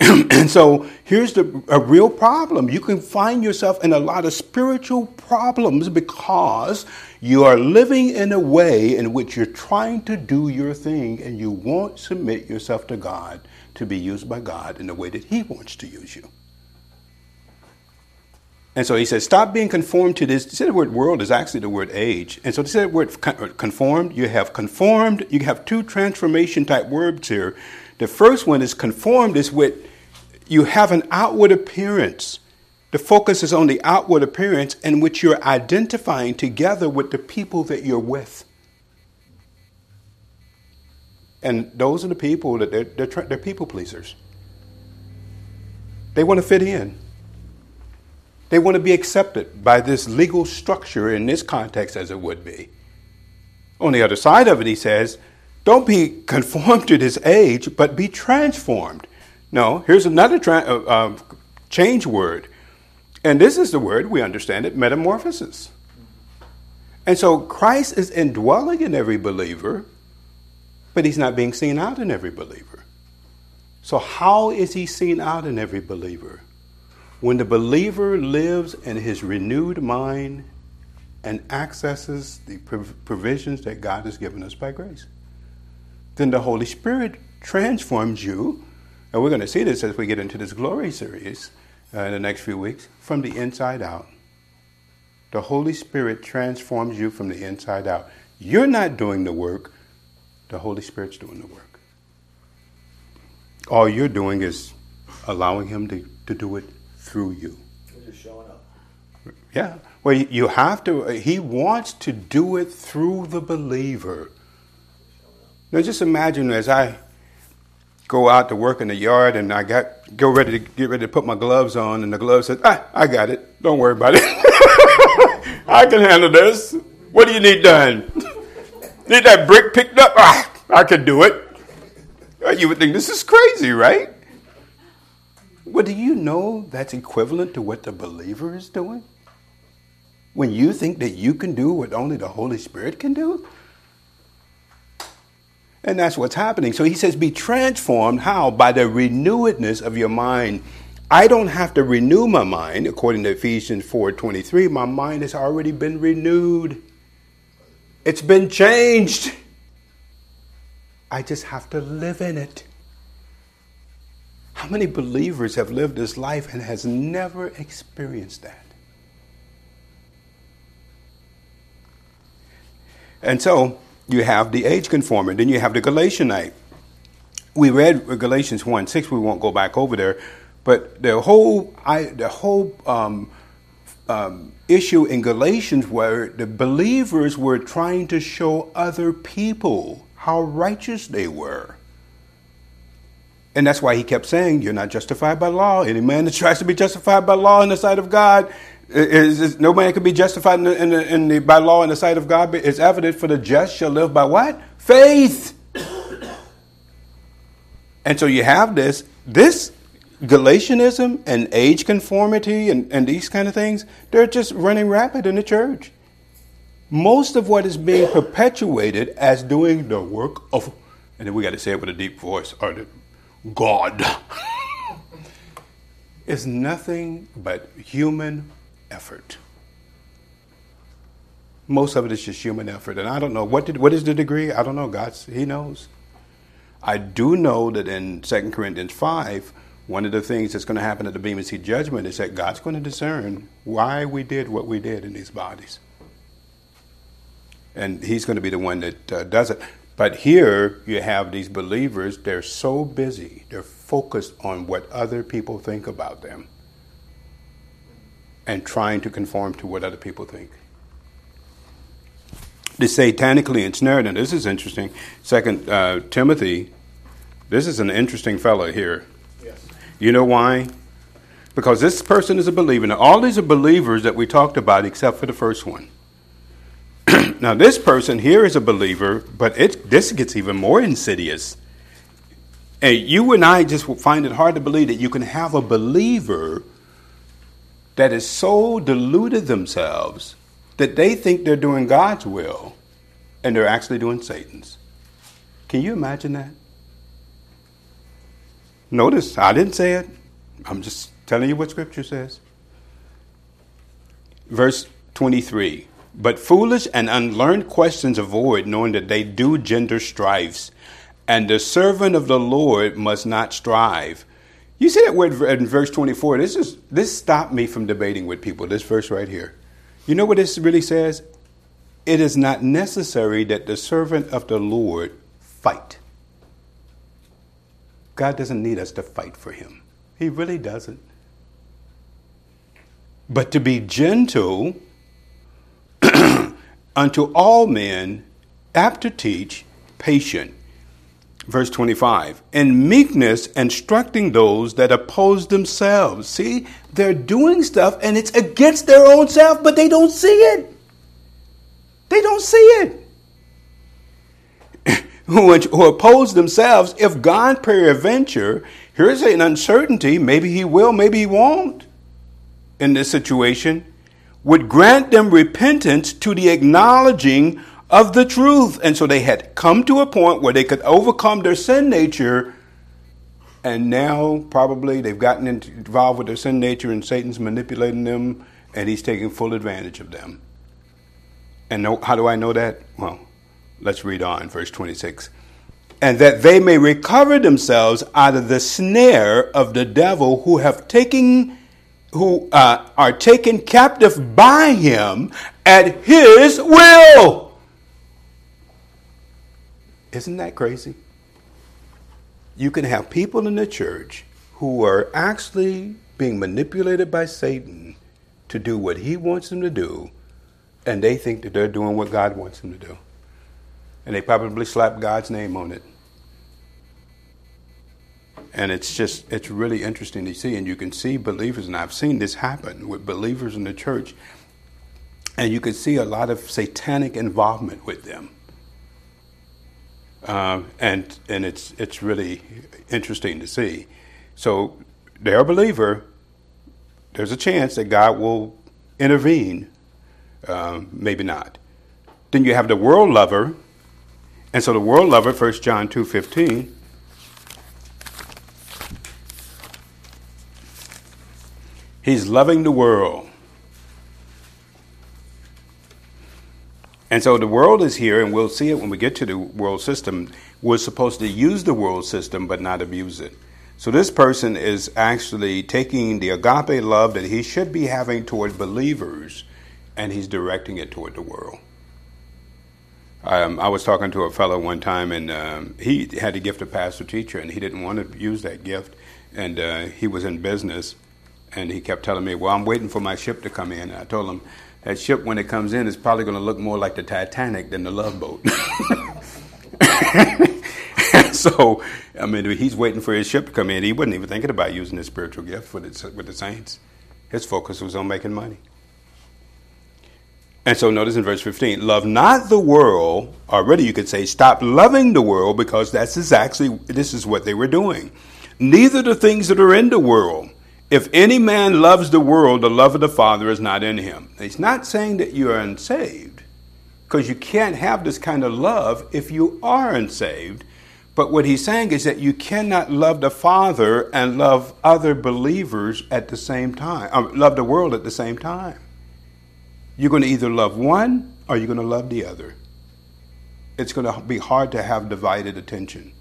and so here's the, a real problem. You can find yourself in a lot of spiritual problems because you are living in a way in which you're trying to do your thing and you won't submit yourself to God to be used by God in the way that He wants to use you. And so he says, stop being conformed to this. See, the word world is actually the word age. And so to say the word uh, conformed, you have conformed, you have two transformation type words here. The first one is conformed, is with you have an outward appearance. The focus is on the outward appearance in which you're identifying together with the people that you're with. And those are the people that they're, they're, they're people pleasers. They want to fit in. They want to be accepted by this legal structure in this context as it would be. On the other side of it, he says, don't be conformed to this age, but be transformed. No, here's another tra- uh, uh, change word. And this is the word, we understand it, metamorphosis. And so Christ is indwelling in every believer, but he's not being seen out in every believer. So, how is he seen out in every believer? When the believer lives in his renewed mind and accesses the provisions that God has given us by grace, then the Holy Spirit transforms you. And we're going to see this as we get into this glory series uh, in the next few weeks from the inside out. The Holy Spirit transforms you from the inside out. You're not doing the work, the Holy Spirit's doing the work. All you're doing is allowing Him to, to do it through you. Just showing up. Yeah. Well, you have to, He wants to do it through the believer. Now, just imagine as I go out to work in the yard and I got go ready to get ready to put my gloves on, and the glove says, "Ah, I got it. Don't worry about it." I can handle this. What do you need done? need that brick picked up? Ah, I can do it. You would think this is crazy, right? Well, do you know that's equivalent to what the believer is doing? When you think that you can do what only the Holy Spirit can do? And that's what's happening. So he says, be transformed. How? By the renewedness of your mind. I don't have to renew my mind, according to Ephesians 4:23. My mind has already been renewed. It's been changed. I just have to live in it. How many believers have lived this life and has never experienced that? And so you have the age conforming, then you have the Galatianite. We read Galatians 1 6, we won't go back over there. But the whole, I, the whole um, um, issue in Galatians where the believers were trying to show other people how righteous they were. And that's why he kept saying, You're not justified by law. Any man that tries to be justified by law in the sight of God, is, is no man can be justified in the, in, the, in the, by law in the sight of God. But it's evident for the just shall live by what? Faith. and so you have this. This Galatianism and age conformity and, and these kind of things, they're just running rapid in the church. Most of what is being perpetuated as doing the work of, and then we got to say it with a deep voice, or the God, is nothing but human effort. Most of it is just human effort. And I don't know, what, did, what is the degree? I don't know. God, He knows. I do know that in 2 Corinthians 5, one of the things that's going to happen at the Bema Seat judgment is that God's going to discern why we did what we did in these bodies. And He's going to be the one that uh, does it. But here you have these believers, they're so busy, they're focused on what other people think about them and trying to conform to what other people think. The satanically ensnared, and this is interesting. Second uh, Timothy, this is an interesting fellow here. Yes. You know why? Because this person is a believer. Now, all these are believers that we talked about except for the first one. Now, this person here is a believer, but it, this gets even more insidious. And you and I just find it hard to believe that you can have a believer that is so deluded themselves that they think they're doing God's will and they're actually doing Satan's. Can you imagine that? Notice, I didn't say it. I'm just telling you what Scripture says. Verse 23 But foolish and unlearned questions avoid, knowing that they do gender strifes, and the servant of the Lord must not strive. You see that word in verse 24? This, is, this stopped me from debating with people, this verse right here. You know what this really says? It is not necessary that the servant of the Lord fight. God doesn't need us to fight for him. He really doesn't. But to be gentle unto all men, apt to teach, patient. Verse 25, in meekness instructing those that oppose themselves. See, they're doing stuff and it's against their own self, but they don't see it. They don't see it who, who oppose themselves, if God peradventure, here's an uncertainty, maybe he will, maybe he won't. in this situation would grant them repentance to the acknowledging of the truth. And so they had come to a point where they could overcome their sin nature. And now, probably, they've gotten involved with their sin nature, and Satan's manipulating them, and he's taking full advantage of them. And how do I know that? Well, let's read on, verse 26. And that they may recover themselves out of the snare of the devil who have taken who uh, are taken captive by him at his will. Isn't that crazy? You can have people in the church who are actually being manipulated by Satan to do what he wants them to do, and they think that they're doing what God wants them to do. And they probably slap God's name on it. And it's just, it's really interesting to see. And you can see believers, and I've seen this happen with believers in the church, and you can see a lot of satanic involvement with them. Um, and and it's it's really interesting to see. So they're a believer. There's a chance that God will intervene. Um, maybe not. Then you have the world lover, and so the world lover, 1 John two fifteen. He's loving the world. And so the world is here, and we'll see it when we get to the world system. We're supposed to use the world system, but not abuse it. So this person is actually taking the agape love that he should be having toward believers, and he's directing it toward the world. Um, I was talking to a fellow one time, and um, he had the gift of pastor teacher, and he didn't want to use that gift, and uh, he was in business, and he kept telling me, "Well, I'm waiting for my ship to come in." And I told him that ship when it comes in is probably going to look more like the Titanic than the Love Boat. so, I mean, he's waiting for his ship to come in. He wasn't even thinking about using his spiritual gift with the, with the saints. His focus was on making money. And so, notice in verse 15, love not the world, Already, you could say, stop loving the world because that's exactly, this is what they were doing. Neither the things that are in the world. If any man loves the world, the love of the Father is not in him. He's not saying that you are unsaved, because you can't have this kind of love if you are unsaved. But what he's saying is that you cannot love the Father and love other believers at the same time, uh, love the world at the same time. You're going to either love one or you're going to love the other. It's going to be hard to have divided attention,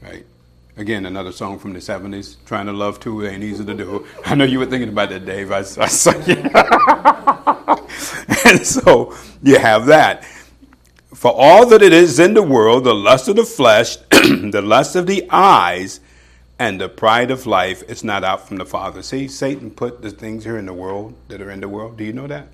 right? Again, another song from the 70s, Trying to Love Two Ain't Easy to Do. I know you were thinking about that, Dave. I, I saw you. and so you have that. For all that it is in the world, the lust of the flesh, the lust of the eyes, and the pride of life is not out from the Father. See, Satan put the things here in the world that are in the world. Do you know that?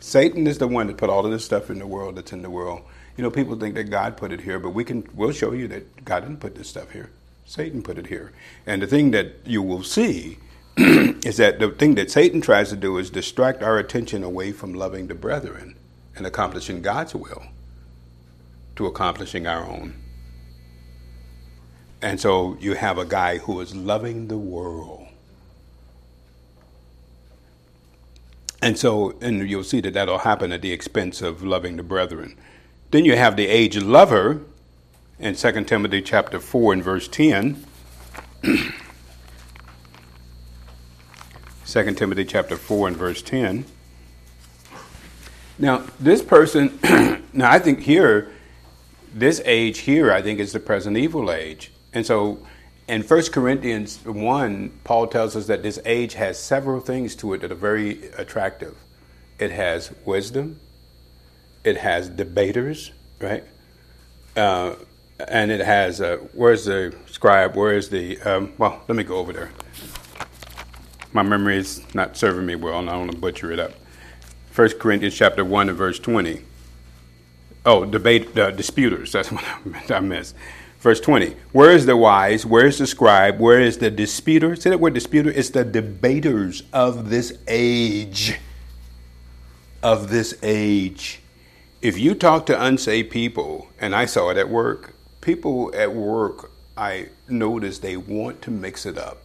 Satan is the one that put all of this stuff in the world that's in the world. You know, people think that God put it here, but we can we'll show you that God didn't put this stuff here. Satan put it here. And the thing that you will see is that the thing that Satan tries to do is distract our attention away from loving the brethren and accomplishing God's will to accomplishing our own. And so you have a guy who is loving the world. And so, and you'll see that that'll happen at the expense of loving the brethren. Then you have the age lover, in 2 Timothy chapter 4 and verse 10. 2 Timothy chapter 4 and verse 10. Now, this person, now I think here, this age here, I think is the present evil age. And so in 1 Corinthians 1, Paul tells us that this age has several things to it that are very attractive. It has wisdom, it has debaters, right? Uh, and it has where's the scribe? Where is the um, well? Let me go over there. My memory is not serving me well, and I don't want to butcher it up. First Corinthians chapter one and verse twenty. Oh, debate uh, disputers. That's what I missed. Verse 20. Where is the wise? Where is the scribe? Where is the disputer? Say that word disputer. It's the debaters of this age. Of this age. If you talk to unsaved people, and I saw it at work, people at work, I notice they want to mix it up.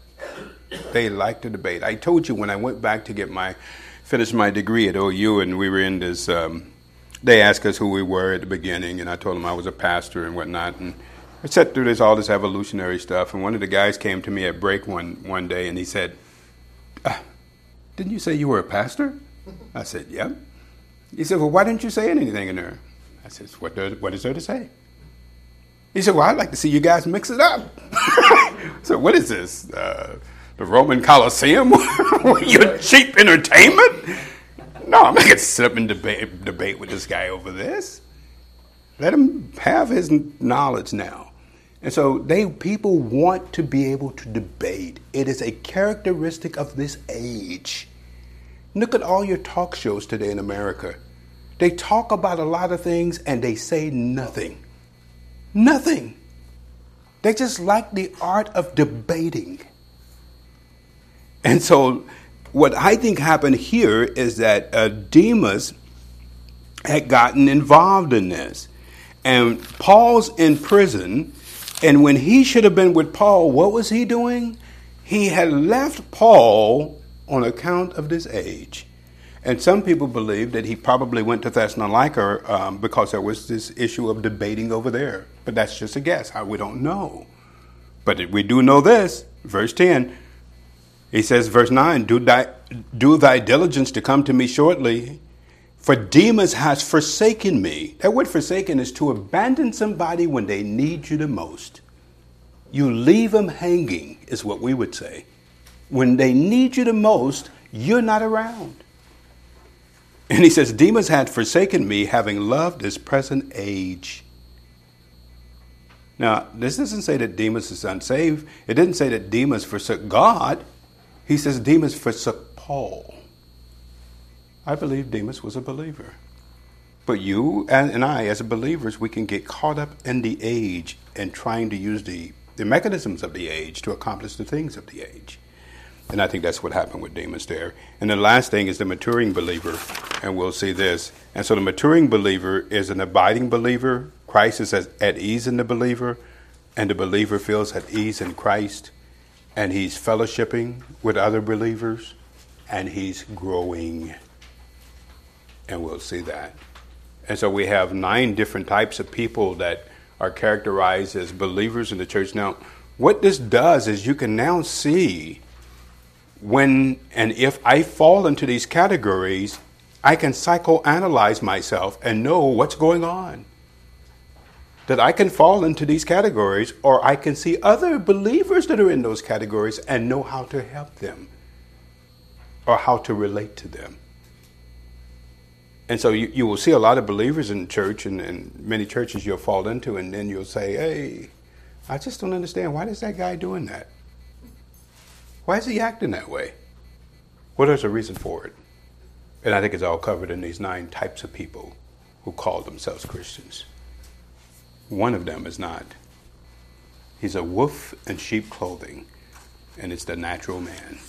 They like to debate. I told you when I went back to get my finish my degree at OU, and we were in this. Um, they asked us who we were at the beginning, and I told them I was a pastor and whatnot. And I sat through this all this evolutionary stuff, and one of the guys came to me at break one one day, and he said, uh, "Didn't you say you were a pastor?" I said, "Yep." He said, "Well, why didn't you say anything in there?" I said, "What does what is there to say?" He said, Well, I'd like to see you guys mix it up. so, what is this? Uh, the Roman Colosseum? Your cheap entertainment? No, I'm not going to sit up and debate, debate with this guy over this. Let him have his knowledge now. And so they people want to be able to debate. It is a characteristic of this age. Look at all your talk shows today in America. They talk about a lot of things and they say nothing. Nothing. They just like the art of debating. And so, what I think happened here is that uh, Demas had gotten involved in this. And Paul's in prison. And when he should have been with Paul, what was he doing? He had left Paul on account of this age. And some people believe that he probably went to Thessalonica um, because there was this issue of debating over there. But that's just a guess. We don't know. But we do know this. Verse 10, he says, verse 9, do thy, do thy diligence to come to me shortly, for Demas has forsaken me. That word forsaken is to abandon somebody when they need you the most. You leave them hanging, is what we would say. When they need you the most, you're not around. And he says, Demas had forsaken me, having loved this present age. Now, this doesn't say that Demas is unsaved. It didn't say that Demas forsook God. He says Demas forsook Paul. I believe Demas was a believer. But you and I, as believers, we can get caught up in the age and trying to use the, the mechanisms of the age to accomplish the things of the age. And I think that's what happened with Demas there. And the last thing is the maturing believer, and we'll see this. And so the maturing believer is an abiding believer. Christ is at ease in the believer, and the believer feels at ease in Christ, and he's fellowshipping with other believers, and he's growing. And we'll see that. And so we have nine different types of people that are characterized as believers in the church. Now, what this does is you can now see when and if I fall into these categories, I can psychoanalyze myself and know what's going on. That I can fall into these categories, or I can see other believers that are in those categories and know how to help them or how to relate to them. And so you, you will see a lot of believers in church and, and many churches you'll fall into, and then you'll say, Hey, I just don't understand. Why is that guy doing that? Why is he acting that way? Well, there's a reason for it. And I think it's all covered in these nine types of people who call themselves Christians. One of them is not. He's a wolf in sheep clothing, and it's the natural man.